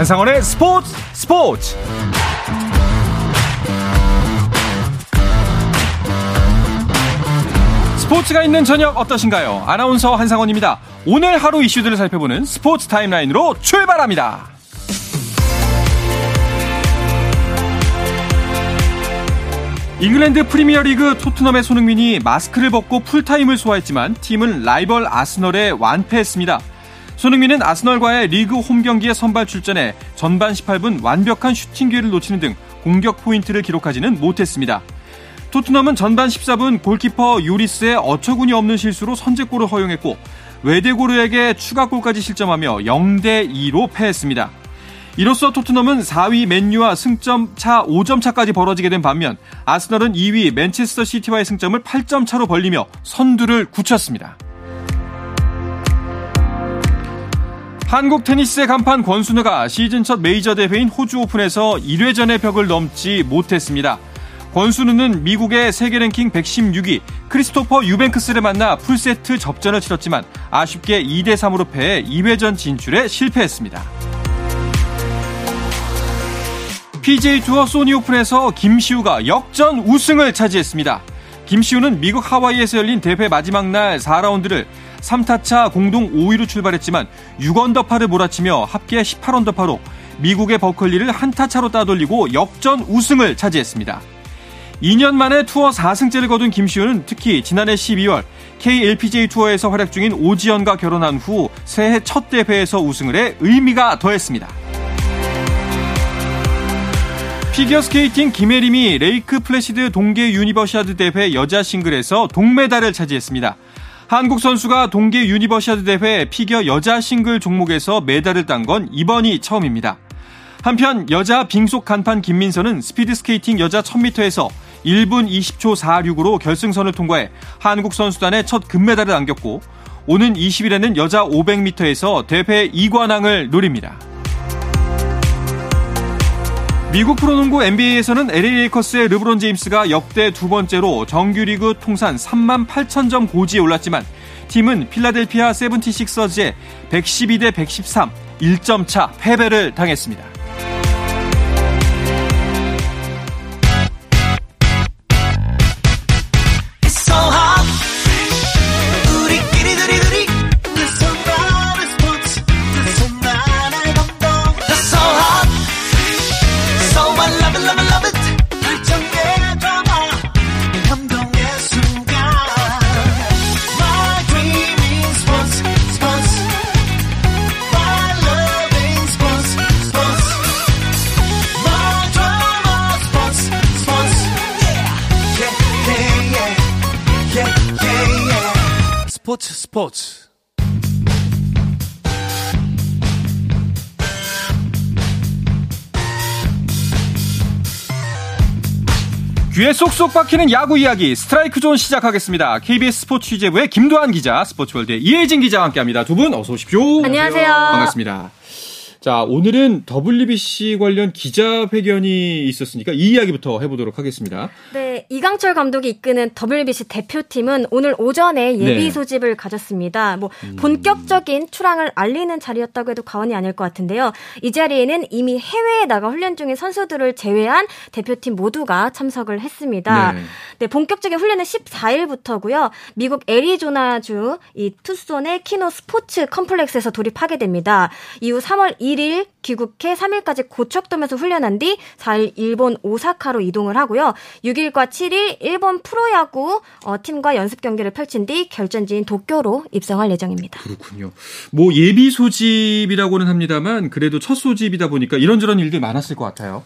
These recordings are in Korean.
한상원의 스포츠 스포츠 스포츠가 있는 저녁 어떠신가요? 아나운서 한상원입니다. 오늘 하루 이슈들을 살펴보는 스포츠 타임라인으로 출발합니다. 잉글랜드 프리미어리그 토트넘의 손흥민이 마스크를 벗고 풀타임을 소화했지만 팀은 라이벌 아스널에 완패했습니다. 손흥민은 아스널과의 리그 홈 경기에 선발 출전해 전반 18분 완벽한 슈팅 기회를 놓치는 등 공격 포인트를 기록하지는 못했습니다. 토트넘은 전반 14분 골키퍼 요리스의 어처구니 없는 실수로 선제골을 허용했고 외데고르에게 추가골까지 실점하며 0대 2로 패했습니다. 이로써 토트넘은 4위 맨유와 승점 차 5점 차까지 벌어지게 된 반면 아스널은 2위 맨체스터 시티와의 승점을 8점 차로 벌리며 선두를 굳혔습니다. 한국 테니스의 간판 권순우가 시즌 첫 메이저 대회인 호주 오픈에서 1회전의 벽을 넘지 못했습니다. 권순우는 미국의 세계 랭킹 116위 크리스토퍼 유뱅크스를 만나 풀세트 접전을 치렀지만 아쉽게 2대 3으로 패해 2회전 진출에 실패했습니다. PGA 투어 소니 오픈에서 김시우가 역전 우승을 차지했습니다. 김시우는 미국 하와이에서 열린 대회 마지막 날 4라운드를 3타차 공동 5위로 출발했지만 6언더파를 몰아치며 합계 18언더파로 미국의 버클리를 한타차로 따돌리고 역전 우승을 차지했습니다. 2년 만에 투어 4승째를 거둔 김시우는 특히 지난해 12월 KLPGA 투어에서 활약 중인 오지현과 결혼한 후 새해 첫 대회에서 우승을 해 의미가 더했습니다. 피겨스케이팅 김예림이 레이크 플래시드 동계 유니버시아드 대회 여자 싱글에서 동메달을 차지했습니다. 한국 선수가 동계 유니버시아드 대회 피겨 여자 싱글 종목에서 메달을 딴 건 이번이 처음입니다. 한편 여자 빙속 간판 김민선은 스피드 스케이팅 여자 1000m에서 1분 20초 46으로 결승선을 통과해 한국 선수단의 첫 금메달을 안겼고 오는 20일에는 여자 500m에서 대회 2관왕을 노립니다. 미국 프로농구 NBA에서는 LA 레이커스의 르브론 제임스가 역대 두 번째로 정규리그 통산 3만 8천 점 고지에 올랐지만 팀은 필라델피아 세븐티식서즈에 112대 113, 1점 차 패배를 당했습니다. 귀에 쏙쏙 박히는 야구 이야기 스트라이크 존 시작하겠습니다. KBS 스포츠 취재부의 김도환 기자, 스포츠월드의 이혜진 기자와 함께합니다. 두 분 어서 오십시오. 안녕하세요. 반갑습니다. 자, 오늘은 WBC 관련 기자회견이 있었으니까 이 이야기부터 해보도록 하겠습니다. 네, 이강철 감독이 이끄는 WBC 대표팀은 오늘 오전에 예비 네. 소집을 가졌습니다. 뭐 본격적인 출항을 알리는 자리였다고 해도 과언이 아닐 것 같은데요. 이 자리에는 이미 해외에 나가 훈련 중인 선수들을 제외한 대표팀 모두가 참석을 했습니다. 네. 네, 본격적인 훈련은 14일부터고요. 미국 애리조나주 이 투손의 키노 스포츠 컴플렉스에서 돌입하게 됩니다. 이후 3월 1일 귀국해 3일까지 고척돔에서 훈련한 뒤 4일 일본 오사카로 이동을 하고요. 6일과 7일 일본 프로야구 어, 팀과 연습 경기를 펼친 뒤 결전지인 도쿄로 입성할 예정입니다. 그렇군요. 뭐 예비 소집이라고는 합니다만 그래도 첫 소집이다 보니까 이런저런 일들이 많았을 것 같아요.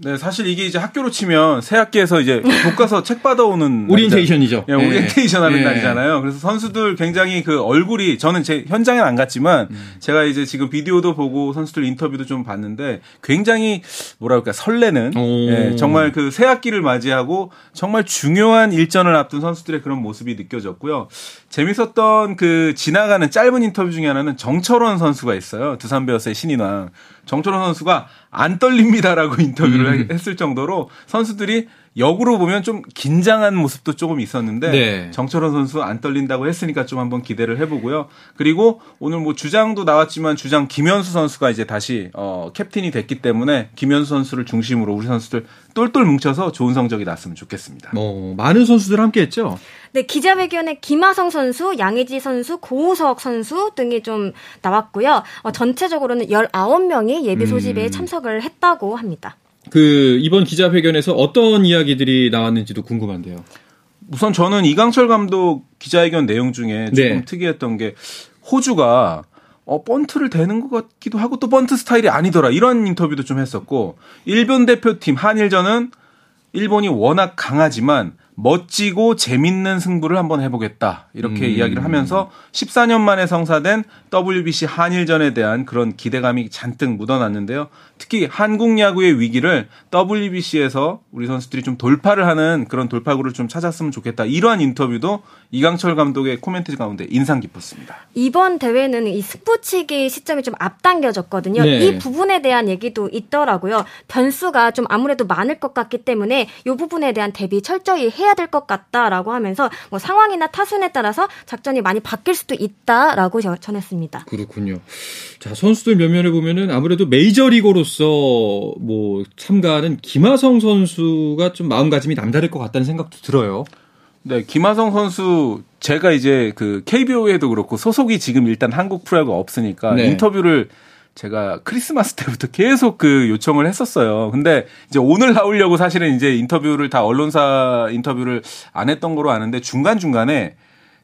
네, 사실 이게 이제 학교로 치면 새 학기에서 이제 교과서 책 받아오는 오리엔테이션이죠. 예, 오리엔테이션 하는 예. 날이잖아요. 그래서 선수들 굉장히 그 얼굴이 저는 제 현장엔 안 갔지만 음. 제가 이제 지금 비디오도 보고 선수들 인터뷰도 좀 봤는데 굉장히 뭐랄까 설레는 오. 예, 정말 그 새 학기를 맞이하고 정말 중요한 일전을 앞둔 선수들의 그런 모습이 느껴졌고요. 재밌었던 그 지나가는 짧은 인터뷰 중에 하나는 정철원 선수가 있어요. 두산 베어스의 신인왕. 정철원 선수가 안 떨립니다라고 인터뷰를 음. 했을 정도로 선수들이 역으로 보면 좀 긴장한 모습도 조금 있었는데 네. 정철원 선수 안 떨린다고 했으니까 좀 한번 기대를 해보고요. 그리고 오늘 뭐 주장도 나왔지만 주장 김현수 선수가 이제 다시 어, 캡틴이 됐기 때문에 김현수 선수를 중심으로 우리 선수들 똘똘 뭉쳐서 좋은 성적이 났으면 좋겠습니다. 뭐 많은 선수들 함께했죠. 네, 기자회견에 김하성 선수, 양의지 선수, 고우석 선수 등이 좀 나왔고요. 어, 전체적으로는 19명이 예비 소집에 음. 참석을 했다고 합니다. 그 이번 기자회견에서 어떤 이야기들이 나왔는지도 궁금한데요. 우선 저는 이강철 감독 기자회견 내용 중에 조금 네. 특이했던 게 호주가 어, 번트를 대는 것 같기도 하고 또 번트 스타일이 아니더라 이런 인터뷰도 좀 했었고 일본 대표팀 한일전은 일본이 워낙 강하지만 멋지고 재밌는 승부를 한번 해보겠다 이렇게 음. 이야기를 하면서 14년 만에 성사된 WBC 한일전에 대한 그런 기대감이 잔뜩 묻어났는데요. 특히 한국 야구의 위기를 WBC에서 우리 선수들이 좀 돌파를 하는 그런 돌파구를 좀 찾았으면 좋겠다. 이러한 인터뷰도 이강철 감독의 코멘트 가운데 인상 깊었습니다. 이번 대회는 이 스포츠기 시점이 좀 앞당겨졌거든요. 네. 이 부분에 대한 얘기도 있더라고요. 변수가 좀 아무래도 많을 것 같기 때문에 이 부분에 대한 대비 철저히 해야 될 것 같다라고 하면서 뭐 상황이나 타순에 따라서 작전이 많이 바뀔 수도 있다라고 저- 전했습니다. 그렇군요. 자, 선수들 면면을 보면은 아무래도 메이저리거로서 뭐 참가하는 김하성 선수가 좀 마음가짐이 남다를 것 같다는 생각도 들어요. 네, 김하성 선수 제가 이제 그 KBO에도 그렇고 소속이 지금 일단 한국 프로야구가 없으니까 네. 인터뷰를 제가 크리스마스 때부터 계속 그 요청을 했었어요. 근데 이제 오늘 나오려고 사실은 이제 인터뷰를 다 언론사 인터뷰를 안 했던 거로 아는데 중간중간에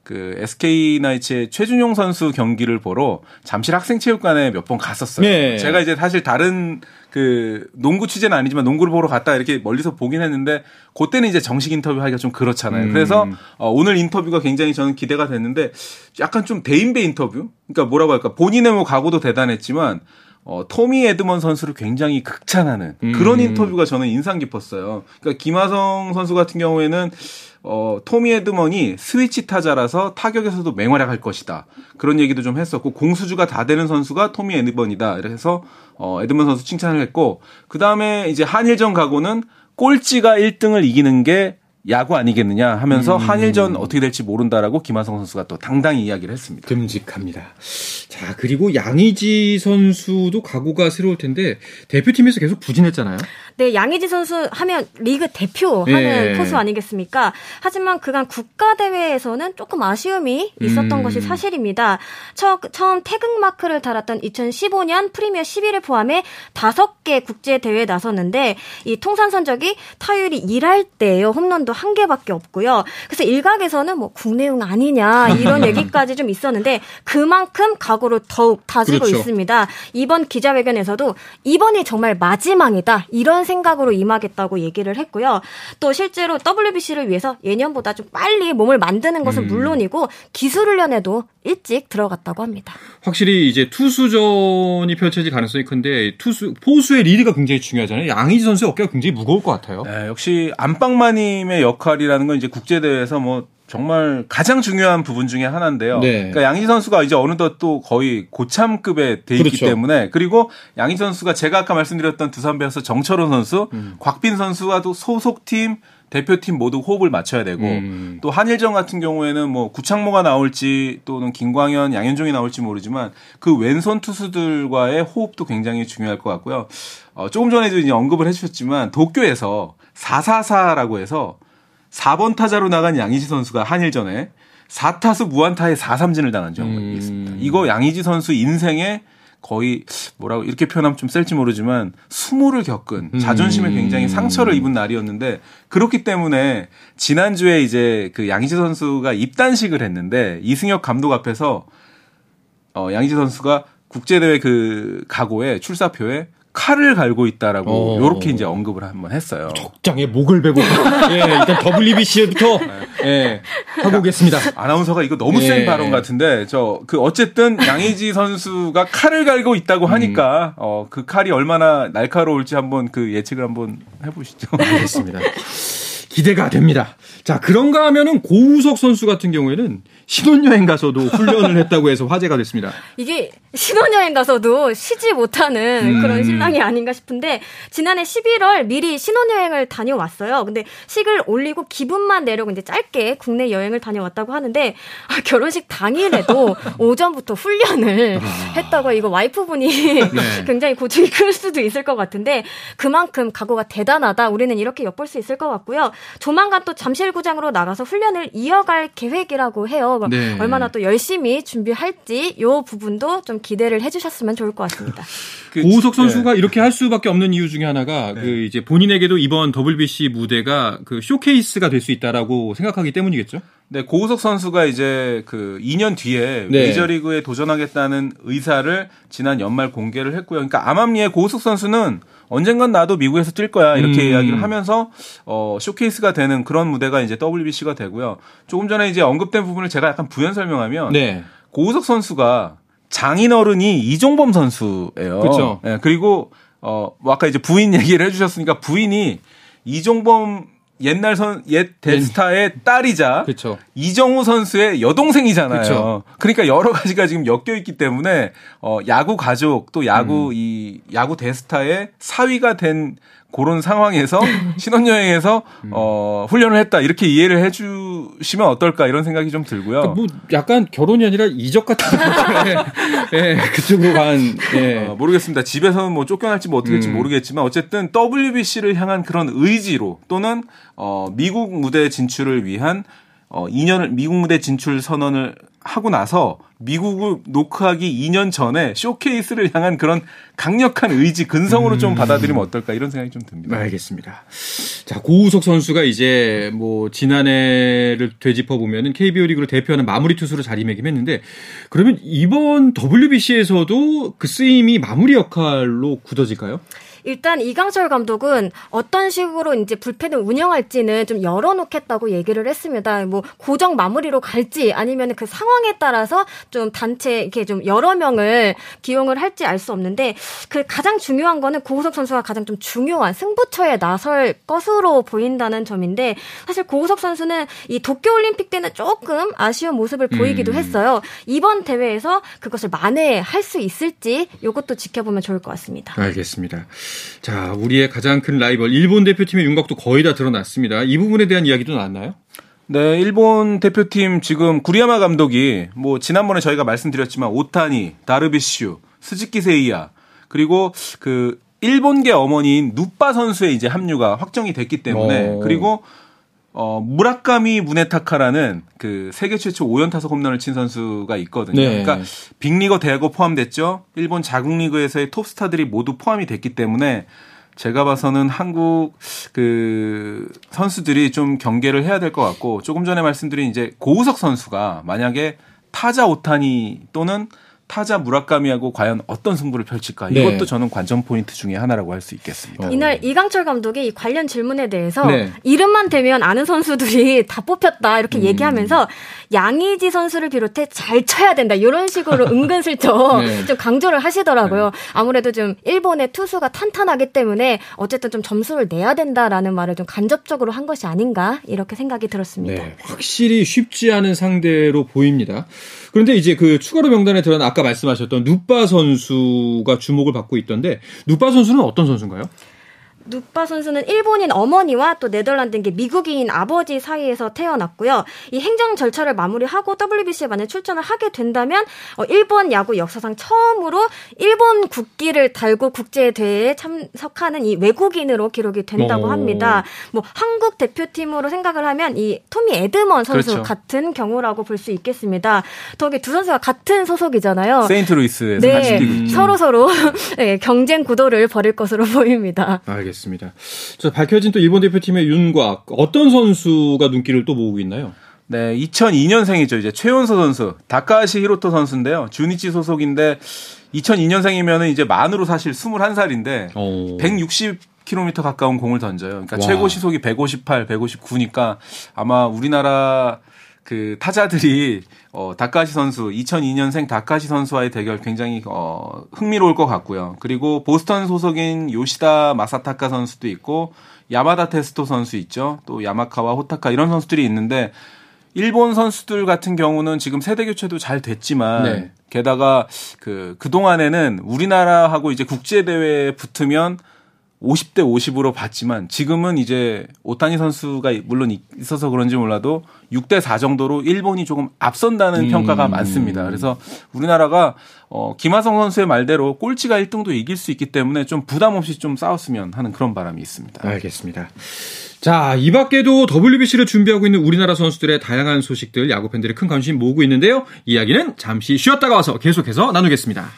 그 SK 나이츠의 최준용 선수 경기를 보러 잠실 학생체육관에 몇 번 갔었어요. 네. 제가 이제 사실 다른 그 농구 취재는 아니지만 농구를 보러 갔다 이렇게 멀리서 보긴 했는데 그때는 이제 정식 인터뷰 하기가 좀 그렇잖아요. 음. 그래서 어, 오늘 인터뷰가 굉장히 저는 기대가 됐는데 약간 좀 대인배 인터뷰? 그러니까 뭐라고 할까? 본인의 뭐 각오도 대단했지만 어, 토미 에드먼 선수를 굉장히 극찬하는 그런 음. 인터뷰가 저는 인상 깊었어요. 그러니까 김하성 선수 같은 경우에는 어, 토미 에드먼이 스위치 타자라서 타격에서도 맹활약할 것이다. 그런 얘기도 좀 했었고 공수주가 다 되는 선수가 토미 에드먼이다. 그래서 어, 에드먼 선수 칭찬을 했고 그 다음에 이제 한일전 가고는 꼴찌가 1등을 이기는 게 야구 아니겠느냐 하면서 한일전 어떻게 될지 모른다라고 김하성 선수가 또 당당히 이야기를 했습니다. 듬직합니다. 자, 그리고 양의지 선수도 각오가 새로울 텐데 대표팀에서 계속 부진했잖아요. 네, 양의지 선수 하면 리그 대표하는 예. 포수 아니겠습니까? 하지만 그간 국가대회에서는 조금 아쉬움이 있었던 음. 것이 사실입니다. 처, 처음 태극 마크를 달았던 2015년 프리미어 11을 포함해 5개 국제대회에 나섰는데 이 통산 선적이 타율이 1할 때예요. 홈런도 한 개밖에 없고요. 그래서 일각에서는 뭐 국내용 아니냐 이런 얘기까지 좀 있었는데 그만큼 각오를 더욱 다지고 그렇죠. 있습니다. 이번 기자회견에서도 이번이 정말 마지막이다 이런 생각으로 임하겠다고 얘기를 했고요. 또 실제로 WBC를 위해서 예년보다 좀 빨리 몸을 만드는 것은 음. 물론이고 기술 훈련에도 일찍 들어갔다고 합니다. 확실히 이제 투수전이 펼쳐질 가능성이 큰데 투수 포수의 리드가 굉장히 중요하잖아요. 양의지 선수의 어깨가 굉장히 무거울 것 같아요. 네, 역시 안방마님의 역할이라는 건 이제 국제 대회에서 뭐 정말 가장 중요한 부분 중에 하나인데요. 네. 그러니까 양희 선수가 이제 어느덧 또 거의 고참급에 돼 있기 그렇죠. 때문에 그리고 양희 선수가 제가 아까 말씀드렸던 두산 베어스 정철원 선수, 음. 곽빈 선수와도 소속팀 대표팀 모두 호흡을 맞춰야 되고 음. 또 한일전 같은 경우에는 뭐 구창모가 나올지 또는 김광현, 양현종이 나올지 모르지만 그 왼손 투수들과의 호흡도 굉장히 중요할 것 같고요. 어, 조금 전에도 이제 언급을 해주셨지만 도쿄에서 444라고 해서 4번 타자로 나간 양희지 선수가 한일전에 4타수 무안타에 4삼진을 당한 경우가 음. 있습니다. 이거 양희지 선수 인생에 거의 뭐라고 이렇게 표현하면 좀 셀지 모르지만 수모를 겪은 자존심에 음. 굉장히 상처를 입은 날이었는데 그렇기 때문에 지난주에 이제 그 양희지 선수가 입단식을 했는데 이승엽 감독 앞에서 어 양희지 선수가 국제대회 그 각오에 출사표에 칼을 갈고 있다라고 어. 요렇게 이제 언급을 한번 했어요. 적장에 목을 베고 예, 일단 WBC부터 예, 하고 오겠습니다. 아나운서가 이거 너무 센 예. 발언 같은데 저 그 어쨌든 양의지 선수가 칼을 갈고 있다고 하니까 어그 칼이 얼마나 날카로울지 한번 그 예측을 한번 해보시죠. 알겠습니다. 기대가 됩니다. 자, 그런가 하면은 고우석 선수 같은 경우에는 신혼여행 가서도 훈련을 했다고 해서 화제가 됐습니다. 이게 신혼여행 가서도 쉬지 못하는 음. 그런 신랑이 아닌가 싶은데 지난해 11월 미리 신혼여행을 다녀왔어요. 근데 식을 올리고 기분만 내려고 이제 짧게 국내 여행을 다녀왔다고 하는데 아, 결혼식 당일에도 오전부터 훈련을 했다고 이거 와이프분이 굉장히 고충이 클 수도 있을 것 같은데 그만큼 각오가 대단하다. 우리는 이렇게 엿볼 수 있을 것 같고요. 조만간 또 잠실구장으로 나가서 훈련을 이어갈 계획이라고 해요. 네. 얼마나 또 열심히 준비할지 요 부분도 좀 기대를 해주셨으면 좋을 것 같습니다. 그 고우석 지- 선수가 이렇게 할 수밖에 없는 이유 중에 하나가 네. 그 이제 본인에게도 이번 WBC 무대가 그 쇼케이스가 될 수 있다라고 생각하기 때문이겠죠. 네, 고우석 선수가 이제 그 2년 뒤에 네. 메이저리그에 도전하겠다는 의사를 지난 연말 공개를 했고요. 그러니까 암암리에 고우석 선수는 언젠간 나도 미국에서 뛸 거야 이렇게 음. 이야기를 하면서 어 쇼케이스가 되는 그런 무대가 이제 WBC가 되고요. 조금 전에 이제 언급된 부분을 제가 약간 부연 설명하면 네. 고우석 선수가 장인어른이 이종범 선수예요. 그쵸. 예, 그리고 어, 뭐 아까 이제 부인 얘기를 해주셨으니까 부인이 이종범 옛날 선, 옛 대스타의 딸이자 그렇죠. 이정후 선수의 여동생이잖아요. 그쵸. 그러니까 여러 가지가 지금 엮여 있기 때문에 어 야구 가족 또 야구 음. 이 야구 대스타의 사위가 된 그런 상황에서 신혼여행에서 음. 어 훈련을 했다 이렇게 이해를 해주시면 어떨까 이런 생각이 좀 들고요. 그러니까 뭐 약간 결혼이 아니라 이적 같은 예, 그쪽으로 간 예. 어, 모르겠습니다. 집에서는 뭐 쫓겨날지 뭐 어떻게 될지 음. 모르겠지만 어쨌든 WBC를 향한 그런 의지로 또는 어, 미국 무대 진출을 위한 어, 2년을 미국 무대 진출 선언을 하고 나서 미국을 노크하기 2년 전에 쇼케이스를 향한 그런 강력한 의지 근성으로 음. 좀 받아들이면 어떨까 이런 생각이 좀 듭니다. 알겠습니다. 자, 고우석 선수가 이제 뭐 지난해를 되짚어 보면은 KBO 리그를 대표하는 마무리 투수로 자리매김했는데 그러면 이번 WBC에서도 그 쓰임이 마무리 역할로 굳어질까요? 일단 이강철 감독은 어떤 식으로 이제 불펜을 운영할지는 좀 열어놓겠다고 얘기를 했습니다. 뭐 고정 마무리로 갈지 아니면 그 상황에 따라서 좀 단체 이렇게 좀 여러 명을 기용을 할지 알 수 없는데 그 가장 중요한 거는 고우석 선수가 가장 좀 중요한 승부처에 나설 것으로 보인다는 점인데 사실 고우석 선수는 이 도쿄올림픽 때는 조금 아쉬운 모습을 보이기도 음. 했어요. 이번 대회에서 그것을 만회할 수 있을지 이것도 지켜보면 좋을 것 같습니다. 알겠습니다. 자, 우리의 가장 큰 라이벌 일본 대표팀의 윤곽도 거의 다 드러났습니다. 이 부분에 대한 이야기도 나왔나요? 네, 일본 대표팀 지금 구리야마 감독이 뭐 지난번에 저희가 말씀드렸지만 오타니, 다르비슈, 스즈키 세이야 그리고 그 일본계 어머니인 누빠 선수의 이제 합류가 확정이 됐기 때문에 오. 그리고 어 무라카미 무네타카라는 그 세계 최초 5연 타석 홈런을 친 선수가 있거든요. 네. 그러니까 빅리거 대거 포함됐죠. 일본 자국 리그에서의 톱스타들이 모두 포함이 됐기 때문에 제가 봐서는 한국 그 선수들이 좀 경계를 해야 될 것 같고 조금 전에 말씀드린 이제 고우석 선수가 만약에 타자 오타니 또는 타자 무라카미하고 과연 어떤 승부를 펼칠까 네. 이것도 저는 관전 포인트 중에 하나라고 할 수 있겠습니다. 이날 이강철 감독이 이 관련 질문에 대해서 네. 이름만 대면 아는 선수들이 다 뽑혔다 이렇게 음. 얘기하면서 양의지 선수를 비롯해 잘 쳐야 된다 이런 식으로 은근슬쩍 네. 좀 강조를 하시더라고요. 아무래도 좀 일본의 투수가 탄탄하기 때문에 어쨌든 좀 점수를 내야 된다라는 말을 좀 간접적으로 한 것이 아닌가 이렇게 생각이 들었습니다. 네, 확실히 쉽지 않은 상대로 보입니다. 그런데 이제 그 추가로 명단에 들어간 아까 말씀하셨던 누빠 선수가 주목을 받고 있던데 누빠 선수는 어떤 선수인가요? 누빠 선수는 일본인 어머니와 또 네덜란드인 미국인 아버지 사이에서 태어났고요. 이 행정 절차를 마무리하고 WBC에 만약 출전을 하게 된다면 어, 일본 야구 역사상 처음으로 일본 국기를 달고 국제 대회에 참석하는 이 외국인으로 기록이 된다고 오. 합니다. 뭐 한국 대표팀으로 생각을 하면 이 토미 에드먼 선수 그렇죠. 같은 경우라고 볼 수 있겠습니다. 더욱이 두 선수가 같은 소속이잖아요. 세인트루이스에서 같이 네. 서로 서로 네, 경쟁 구도를 벌일 것으로 보입니다. 알겠습니다. 자, 밝혀진 또 일본 대표팀의 윤곽 어떤 선수가 눈길을 또 모으고 있나요? 네, 2002년생이죠. 이제 최연소 선수, 다카하시 히로토 선수인데요. 주니치 소속인데 2002년생이면은 이제 만으로 사실 21살인데 어. 160km 가까운 공을 던져요. 그러니까 와. 최고 시속이 158, 159니까 아마 우리나라 그 타자들이 어 다카시 선수 2002년생 다카시 선수와의 대결 굉장히 어 흥미로울 것 같고요. 그리고 보스턴 소속인 요시다 마사타카 선수도 있고 야마다 테스토 선수 있죠. 또 야마카와 호타카 이런 선수들이 있는데 일본 선수들 같은 경우는 지금 세대 교체도 잘 됐지만 네. 게다가 그 그 동안에는 우리나라하고 이제 국제 대회에 붙으면 50대 50으로 봤지만 지금은 이제 오타니 선수가 물론 있어서 그런지 몰라도 6대 4 정도로 일본이 조금 앞선다는 음. 평가가 많습니다. 그래서 우리나라가 어 김하성 선수의 말대로 꼴찌가 1등도 이길 수 있기 때문에 좀 부담 없이 좀 싸웠으면 하는 그런 바람이 있습니다. 알겠습니다. 자, 이 밖에도 WBC를 준비하고 있는 우리나라 선수들의 다양한 소식들 야구 팬들이 큰 관심 모으고 있는데요. 이야기는 잠시 쉬었다가 와서 계속해서 나누겠습니다.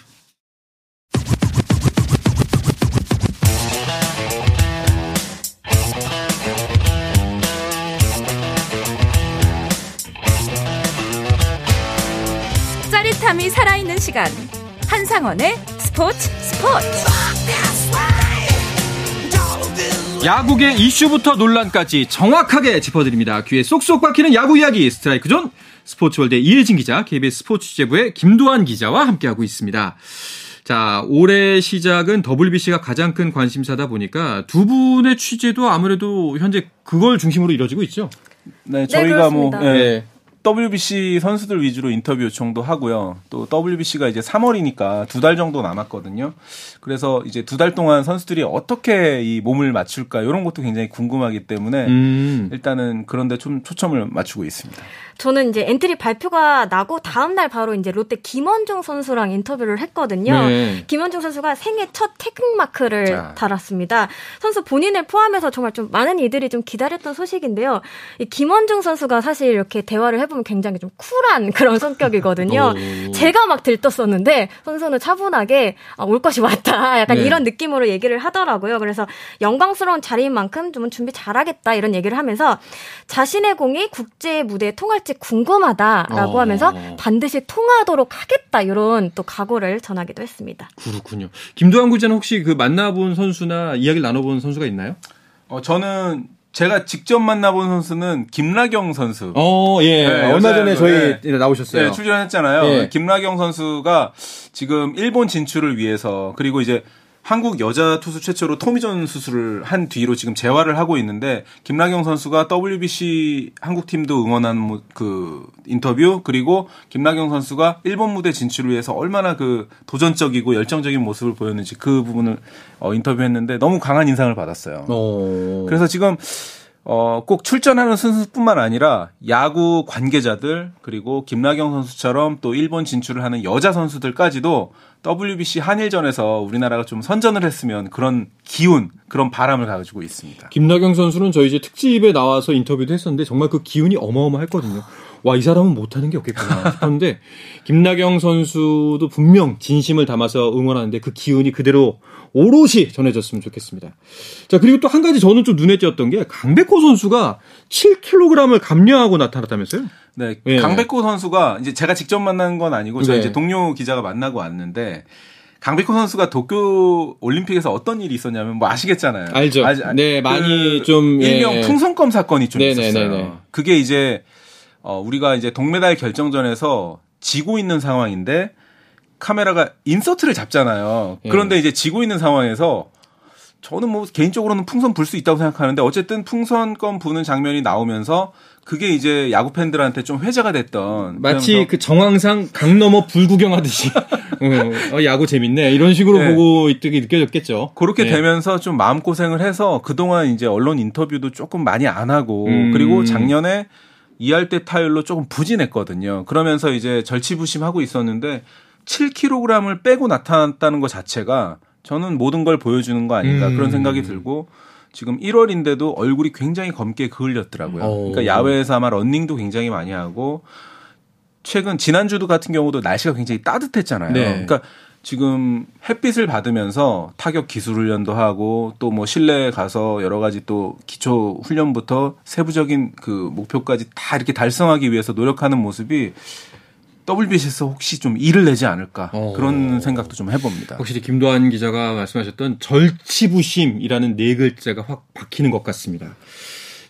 짜릿함이 살아있는 시간 한상원의 스포츠 스포츠 야구계 이슈부터 논란까지 정확하게 짚어드립니다. 귀에 쏙쏙 박히는 야구 이야기 스트라이크 존 스포츠월드 이혜진 기자, KBS 스포츠 취재부의 김도환 기자와 함께하고 있습니다. 자, 올해 시작은 WBC가 가장 큰 관심사다 보니까 두 분의 취재도 아무래도 현재 그걸 중심으로 이루어지고 있죠. 네, 저희가 뭐 그렇습니다. 예, WBC 선수들 위주로 인터뷰 요청도 하고요. 또 WBC가 이제 3월이니까 두 달 정도 남았거든요. 그래서 이제 두 달 동안 선수들이 어떻게 이 몸을 맞출까 이런 것도 굉장히 궁금하기 때문에 음. 일단은 그런데 좀 초점을 맞추고 있습니다. 저는 이제 엔트리 발표가 나고 다음날 바로 이제 롯데 김원중 선수랑 인터뷰를 했거든요. 네. 김원중 선수가 생애 첫 태극마크를 자. 달았습니다. 선수 본인을 포함해서 정말 좀 많은 이들이 좀 기다렸던 소식인데요. 이 김원중 선수가 사실 이렇게 대화를 해보면 굉장히 좀 쿨한 그런 성격이거든요. 오. 제가 막 들떴었는데 선수는 차분하게 아, 올 것이 왔다. 약간 네. 이런 느낌으로 얘기를 하더라고요. 그래서 영광스러운 자리인 만큼 좀 준비 잘하겠다 이런 얘기를 하면서 자신의 공이 국제 무대에 통할 지 궁금하다라고 어. 하면서 반드시 통하도록 하겠다 이런 또 각오를 전하기도 했습니다. 그렇군요. 김도환 기자는 혹시 그 만나본 선수나 이야기를 나눠본 선수가 있나요? 어, 저는 제가 직접 만나본 선수는 김라경 선수. 어, 예. 네, 얼마 전에 저희 네. 나오셨어요. 네, 출연했잖아요. 예. 김라경 선수가 지금 일본 진출을 위해서 그리고 이제 한국 여자 투수 최초로 토미존 수술을 한 뒤로 지금 재활을 하고 있는데 김라경 선수가 WBC 한국 팀도 응원한 뭐그 인터뷰 그리고 김라경 선수가 일본 무대 진출을 위해서 얼마나 그 도전적이고 열정적인 모습을 보였는지 그 부분을 어, 인터뷰했는데 너무 강한 인상을 받았어요. 어. 그래서 지금 어, 꼭 출전하는 선수뿐만 아니라 야구 관계자들 그리고 김나경 선수처럼 또 일본 진출을 하는 여자 선수들까지도 WBC 한일전에서 우리나라가 좀 선전을 했으면 그런 기운, 그런 바람을 가지고 있습니다. 김나경 선수는 저희 이제 특집에 나와서 인터뷰도 했었는데 정말 그 기운이 어마어마했거든요. 와, 이 사람은 못하는 게 없겠구나 싶었는데 김나경 선수도 분명 진심을 담아서 응원하는데 그 기운이 그대로 오롯이 전해졌으면 좋겠습니다. 자, 그리고 또 한 가지 저는 좀 눈에 띄었던 게 강백호 선수가 7kg을 감량하고 나타났다면서요? 네, 예. 강백호 선수가 이제 제가 직접 만난 건 아니고 저희 네. 이제 동료 기자가 만나고 왔는데 강백호 선수가 도쿄 올림픽에서 어떤 일이 있었냐면 뭐 아시겠잖아요. 알죠. 그 네, 많이 좀, 예. 일명 풍선껌 사건이 좀 네네네네. 있었어요. 그게 이제 어 우리가 이제 동메달 결정전에서 지고 있는 상황인데 카메라가 인서트를 잡잖아요. 예. 그런데 이제 지고 있는 상황에서 저는 뭐 개인적으로는 풍선 불 수 있다고 생각하는데 어쨌든 풍선껌 부는 장면이 나오면서 그게 이제 야구 팬들한테 좀 회자가 됐던 마치 그 정황상 강 넘어 불 구경하듯이 어, 어, 야구 재밌네 이런 식으로 네. 보고 있게 느껴졌겠죠. 그렇게 네. 되면서 좀 마음 고생을 해서 그동안 이제 언론 인터뷰도 조금 많이 안 하고 음. 그리고 작년에 이할 때 타율로 조금 부진했거든요. 그러면서 이제 절치부심하고 있었는데 7kg을 빼고 나타났다는 것 자체가 저는 모든 걸 보여주는 거 아닌가 음. 그런 생각이 들고 지금 1월인데도 얼굴이 굉장히 검게 그을렸더라고요. 오. 그러니까 야외에서 아마 런닝도 굉장히 많이 하고 최근 지난주도 같은 경우도 날씨가 굉장히 따뜻했잖아요. 네. 그러니까 지금 햇빛을 받으면서 타격 기술 훈련도 하고 또 뭐 실내에 가서 여러 가지 또 기초 훈련부터 세부적인 그 목표까지 다 이렇게 달성하기 위해서 노력하는 모습이 WBC에서 혹시 좀 일을 내지 않을까 어. 그런 생각도 좀 해봅니다. 확실히 김도환 기자가 말씀하셨던 절치부심이라는 네 글자가 확 박히는 것 같습니다.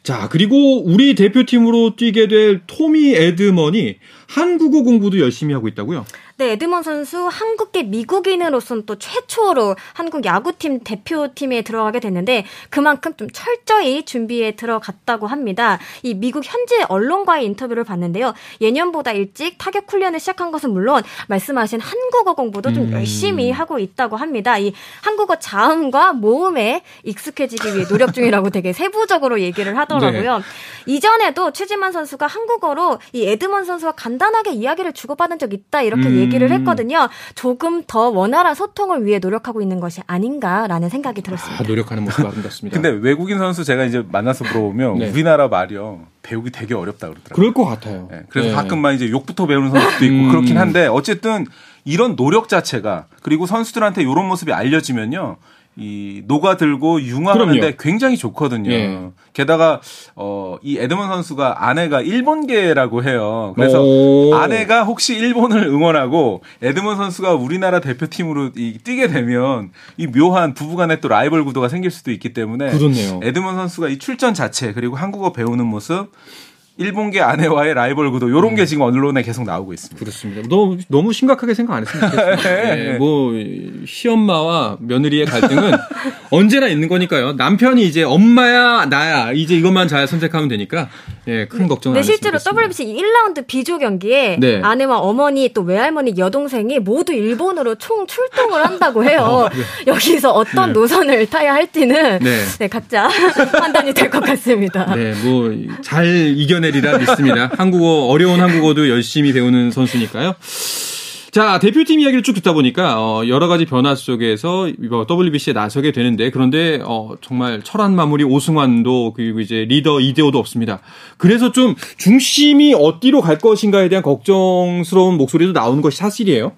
자, 그리고 우리 대표팀으로 뛰게 될 토미 에드먼이 한국어 공부도 열심히 하고 있다고요? 네, 에드먼 선수 한국계 미국인으로서는 또 최초로 한국 야구팀 대표팀에 들어가게 됐는데 그만큼 좀 철저히 준비에 들어갔다고 합니다. 이 미국 현지 언론과의 인터뷰를 봤는데요. 예년보다 일찍 타격 훈련을 시작한 것은 물론 말씀하신 한국어 공부도 좀 음. 열심히 하고 있다고 합니다. 이 한국어 자음과 모음에 익숙해지기 위해 노력 중이라고 되게 세부적으로 얘기를 하더라고요. 이전에도 최지만 선수가 한국어로 이 에드먼 선수와 간단하게 이야기를 주고받은 적 있다 이렇게 음. 얘기를 했거든요. 조금 더 원활한 소통을 위해 노력하고 있는 것이 아닌가라는 생각이 들었습니다. 아, 노력하는 모습 아름답습니다. 근데 외국인 선수 제가 이제 만나서 물어보면 네. 우리나라 말이요 배우기 되게 어렵다 그러더라고요. 그럴 것 같아요. 예, 그래서 네. 가끔만 이제 욕부터 배우는 선수도 있고 음. 그렇긴 한데 어쨌든 이런 노력 자체가 그리고 선수들한테 이런 모습이 알려지면요. 이 녹아들고 융화하는데. 굉장히 좋거든요. 예. 게다가 어이 에드먼 선수가 아내가 일본계라고 해요. 그래서 오. 아내가 혹시 일본을 응원하고 에드먼 선수가 우리나라 대표팀으로 이 뛰게 되면 이 묘한 부부간의 또 라이벌 구도가 생길 수도 있기 때문에 그렇네요. 에드먼 선수가 이 출전 자체 그리고 한국어 배우는 모습 일본계 아내와의 라이벌 구도 요런 게 지금 언론에 계속 나오고 있습니다. 그렇습니다. 너무 너무 심각하게 생각 안 했으면 좋겠습니다. 예, 뭐 시엄마와 며느리의 갈등은 언제나 있는 거니까요. 남편이 이제 엄마야 나야 이제 이것만 잘 선택하면 되니까 예, 큰 걱정은 네, 안 실제로 WBC 1라운드 비조 경기에 네. 아내와 어머니 또 외할머니 여동생이 모두 일본으로 총 출동을 한다고 해요. 여기서 어떤 노선을 타야 할지는 네. 네, 각자 판단이 될 것 같습니다. 네, 뭐 잘 이겨내리라 믿습니다. 한국어 어려운 한국어도 열심히 배우는 선수니까요. 자, 대표팀 이야기를 쭉 듣다 보니까 어, 여러 가지 변화 속에서 이번 WBC에 나서게 되는데 그런데 어, 정말 철한 마무리 오승환도 그리고 이제 리더 이대호도 없습니다. 그래서 좀 중심이 어디로 갈 것인가에 대한 걱정스러운 목소리도 나오는 것이 사실이에요.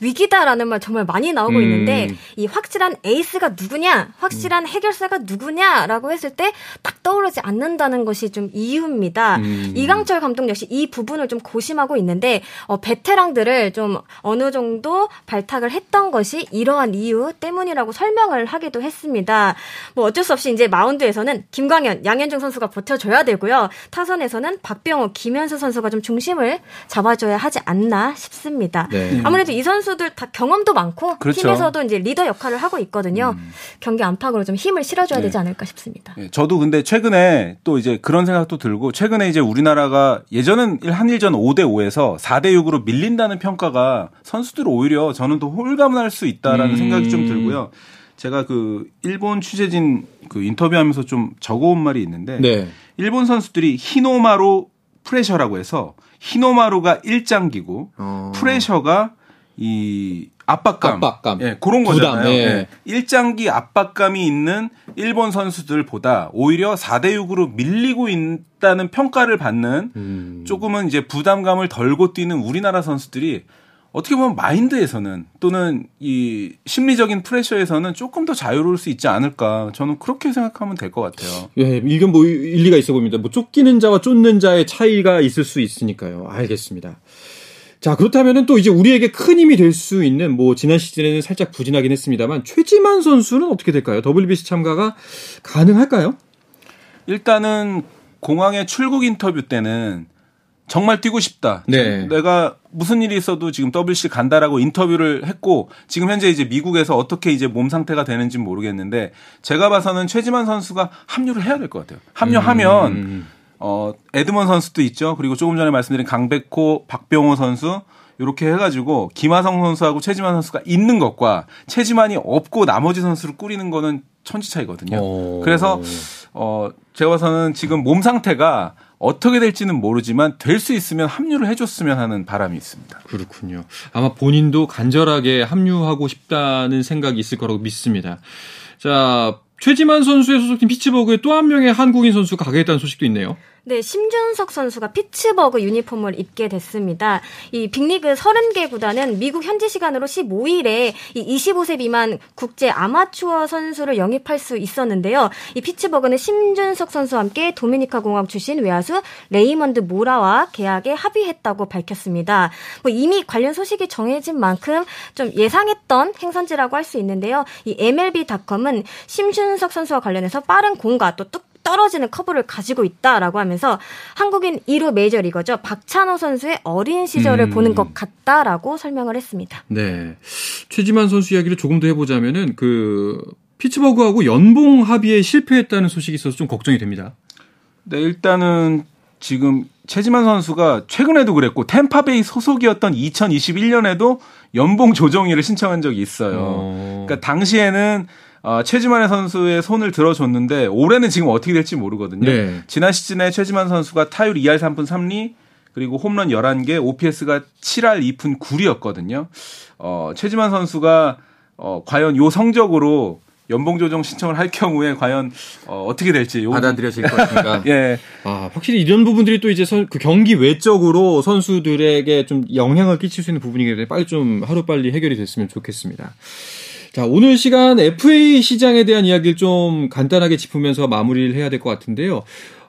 위기다라는 말 정말 많이 나오고 음. 있는데 이 확실한 에이스가 누구냐, 확실한 해결사가 누구냐라고 했을 때 딱 떠오르지 않는다는 것이 좀 이유입니다. 음. 이강철 감독 역시 이 부분을 좀 고심하고 있는데 어, 베테랑들을 좀 어느 정도 발탁을 했던 것이 이러한 이유 때문이라고 설명을 하기도 했습니다. 뭐 어쩔 수 없이 이제 마운드에서는 김광현, 양현종 선수가 버텨줘야 되고요. 타선에서는 박병호, 김현수 선수가 좀 중심을 잡아줘야 하지 않나 싶습니다. 네. 아무래도 이 선수 들 다 경험도 많고 그렇죠. 팀에서도 이제 리더 역할을 하고 있거든요. 경기 안팎으로 좀 힘을 실어줘야 되지 않을까 싶습니다. 예, 저도 근데 최근에 또 이제 그런 생각도 들고 최근에 이제 우리나라가 예전은 한일전 5대 5에서 4대 6으로 밀린다는 평가가 선수들 오히려 저는 더 홀가분할 수 있다라는 음. 생각이 좀 들고요. 제가 그 일본 취재진 그 인터뷰하면서 좀 적어온 말이 있는데 네. 일본 선수들이 히노마루 프레셔라고 해서 히노마루가 일장기고 어. 프레셔가 이 압박감, 압박감. 예, 그런 부담, 거잖아요. 예. 예. 일장기 압박감이 있는 일본 선수들보다 오히려 4대 6으로 밀리고 있다는 평가를 받는 음. 조금은 이제 부담감을 덜고 뛰는 우리나라 선수들이 어떻게 보면 마인드에서는 또는 이 심리적인 프레셔에서는 조금 더 자유로울 수 있지 않을까 저는 그렇게 생각하면 될 것 같아요. 예, 이건 뭐 일리가 있어 보입니다. 뭐 쫓기는 자와 쫓는 자의 차이가 있을 수 있으니까요. 알겠습니다. 자, 그렇다면은 또 이제 우리에게 큰 힘이 될 수 있는 뭐 지난 시즌에는 살짝 부진하긴 했습니다만 최지만 선수는 어떻게 될까요? WBC 참가가 가능할까요? 일단은 공항의 출국 인터뷰 때는 정말 뛰고 싶다. 네. 내가 무슨 일이 있어도 지금 WC 간다라고 인터뷰를 했고 지금 현재 이제 미국에서 어떻게 이제 몸 상태가 되는지 는 모르겠는데 제가 봐서는 최지만 선수가 합류를 해야 될 것 같아요. 합류하면 음. 어 에드먼 선수도 있죠. 그리고 조금 전에 말씀드린 강백호, 박병호 선수 이렇게 해가지고 김하성 선수하고 최지만 선수가 있는 것과 최지만이 없고 나머지 선수를 꾸리는 거는 천지 차이거든요. 어. 그래서 어 제가 봐서는 지금 몸 상태가 어떻게 될지는 모르지만 될 수 있으면 합류를 해줬으면 하는 바람이 있습니다. 그렇군요. 아마 본인도 간절하게 합류하고 싶다는 생각이 있을 거라고 믿습니다. 자, 최지만 선수의 소속팀 피츠버그에 또 한 명의 한국인 선수가 가겠다는 소식도 있네요. 네, 심준석 선수가 피츠버그 유니폼을 입게 됐습니다. 이 빅리그 30개 구단은 미국 현지 시간으로 15일에 이 25세 미만 국제 아마추어 선수를 영입할 수 있었는데요. 이 피츠버그는 심준석 선수와 함께 도미니카 공화국 출신 외야수 레이먼드 모라와 계약에 합의했다고 밝혔습니다. 뭐 이미 관련 소식이 정해진 만큼 좀 예상했던 행선지라고 할 수 있는데요. 이 MLB.com은 심준석 선수와 관련해서 빠른 공과 또 뚝- 떨어지는 커브를 가지고 있다라고 하면서 한국인 1호 메이저리거죠. 박찬호 선수의 어린 시절을 음. 보는 것 같다라고 설명을 했습니다. 네. 최지만 선수 이야기를 조금 더 해보자면은 그 피츠버그하고 연봉 합의에 실패했다는 소식이 있어서 좀 걱정이 됩니다. 네, 일단은 지금 최지만 선수가 최근에도 그랬고 템파베이 소속이었던 2021년에도 연봉 조정위를 신청한 적이 있어요. 어. 그러니까 당시에는 어, 최지만 선수의 손을 들어줬는데 올해는 지금 어떻게 될지 모르거든요. 네. 지난 시즌에 최지만 선수가 타율 2할 3푼 3리 그리고 홈런 11개, OPS가 7할 2푼 9리였거든요. 어, 최지만 선수가 어, 과연 요 성적으로 연봉 조정 신청을 할 경우에 과연 어, 어떻게 될지 요 받아들여질 것인가. 예. 아, 확실히 이런 부분들이 또 이제 선, 그 경기 외적으로 선수들에게 좀 영향을 끼칠 수 있는 부분이기 때문에 빨리 좀 하루 빨리 해결이 됐으면 좋겠습니다. 자, 오늘 시간 FA 시장에 대한 이야기를 좀 간단하게 짚으면서 마무리를 해야 될 것 같은데요.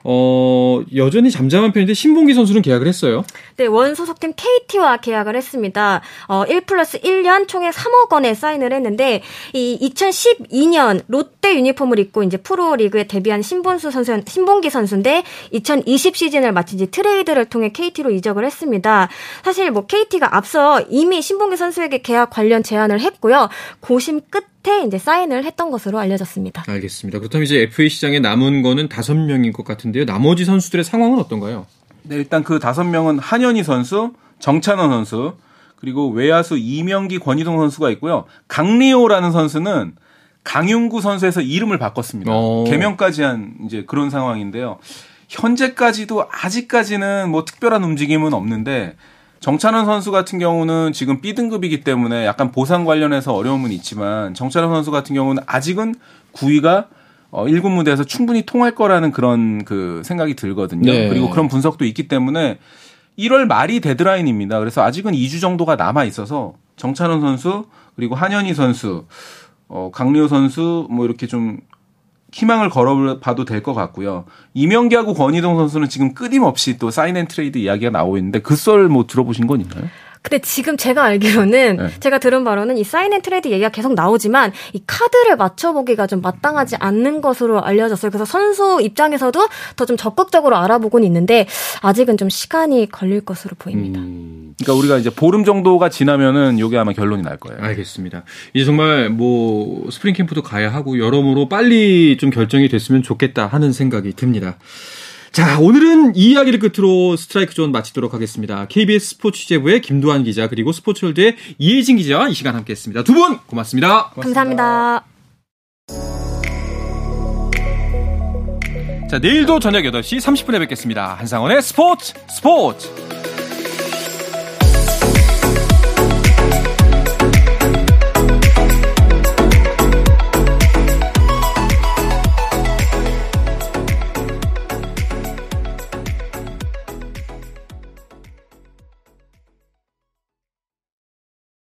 어, 여전히 잠잠한 편인데 신봉기 선수는 계약을 했어요. 네, 원 소속팀 KT와 계약을 했습니다. 어, 1 플러스 1년 총액 3억 원에 사인을 했는데, 이 2012년 롯데 유니폼을 입고 이제 프로리그에 데뷔한 신본수 선수, 신봉기 선수인데, 2020 시즌을 마친 지 트레이드를 통해 KT로 이적을 했습니다. 사실 뭐 KT가 앞서 이미 신봉기 선수에게 계약 관련 제안을 했고요. 고심 끝 에 이제 사인을 했던 것으로 알려졌습니다. 알겠습니다. 그렇다면 이제 FA 시장에 남은 거는 다섯 명인 것 같은데요. 나머지 선수들의 상황은 어떤가요? 네, 일단 그 다섯 명은 한현희 선수, 정찬원 선수, 그리고 외야수 이명기, 권희동 선수가 있고요. 강리호라는 선수는 강윤구 선수에서 이름을 바꿨습니다. 어. 개명까지 한 이제 그런 상황인데요. 현재까지도 아직까지는 뭐 특별한 움직임은 없는데 정찬원 선수 같은 경우는 지금 B등급이기 때문에 약간 보상 관련해서 어려움은 있지만 정찬원 선수 같은 경우는 아직은 구위가 어, 1군 무대에서 충분히 통할 거라는 그런 그 생각이 들거든요. 네. 그리고 그런 분석도 있기 때문에 1월 말이 데드라인입니다. 그래서 아직은 2주 정도가 남아 있어서 정찬원 선수 그리고 한현희 선수, 어, 강리호 선수 뭐 이렇게 좀 희망을 걸어봐도 될 것 같고요. 이명기하고 권희동 선수는 지금 끊임없이 또 sign and trade 이야기가 나오고 있는데 그 썰 뭐 들어보신 건 있나요? 근데 지금 제가 알기로는 네. 제가 들은 바로는 이 sign and trade 얘기가 계속 나오지만 이 카드를 맞춰보기가 좀 마땅하지 않는 것으로 알려졌어요. 그래서 선수 입장에서도 더 좀 적극적으로 알아보고는 있는데 아직은 좀 시간이 걸릴 것으로 보입니다. 그러니까 우리가 이제 보름 정도가 지나면은 요게 아마 결론이 날 거예요. 알겠습니다. 이제 정말 뭐 스프링 캠프도 가야 하고 여러모로 빨리 좀 결정이 됐으면 좋겠다 하는 생각이 듭니다. 자, 오늘은 이 이야기를 끝으로 스트라이크 존 마치도록 하겠습니다. KBS 스포츠 취재부의 김도환 기자 그리고 스포츠월드의 이혜진 기자와 이 시간 함께했습니다. 두분 고맙습니다. 감사합니다. 자, 내일도 저녁 8시 30분에 뵙겠습니다. 한상원의 스포츠 스포츠.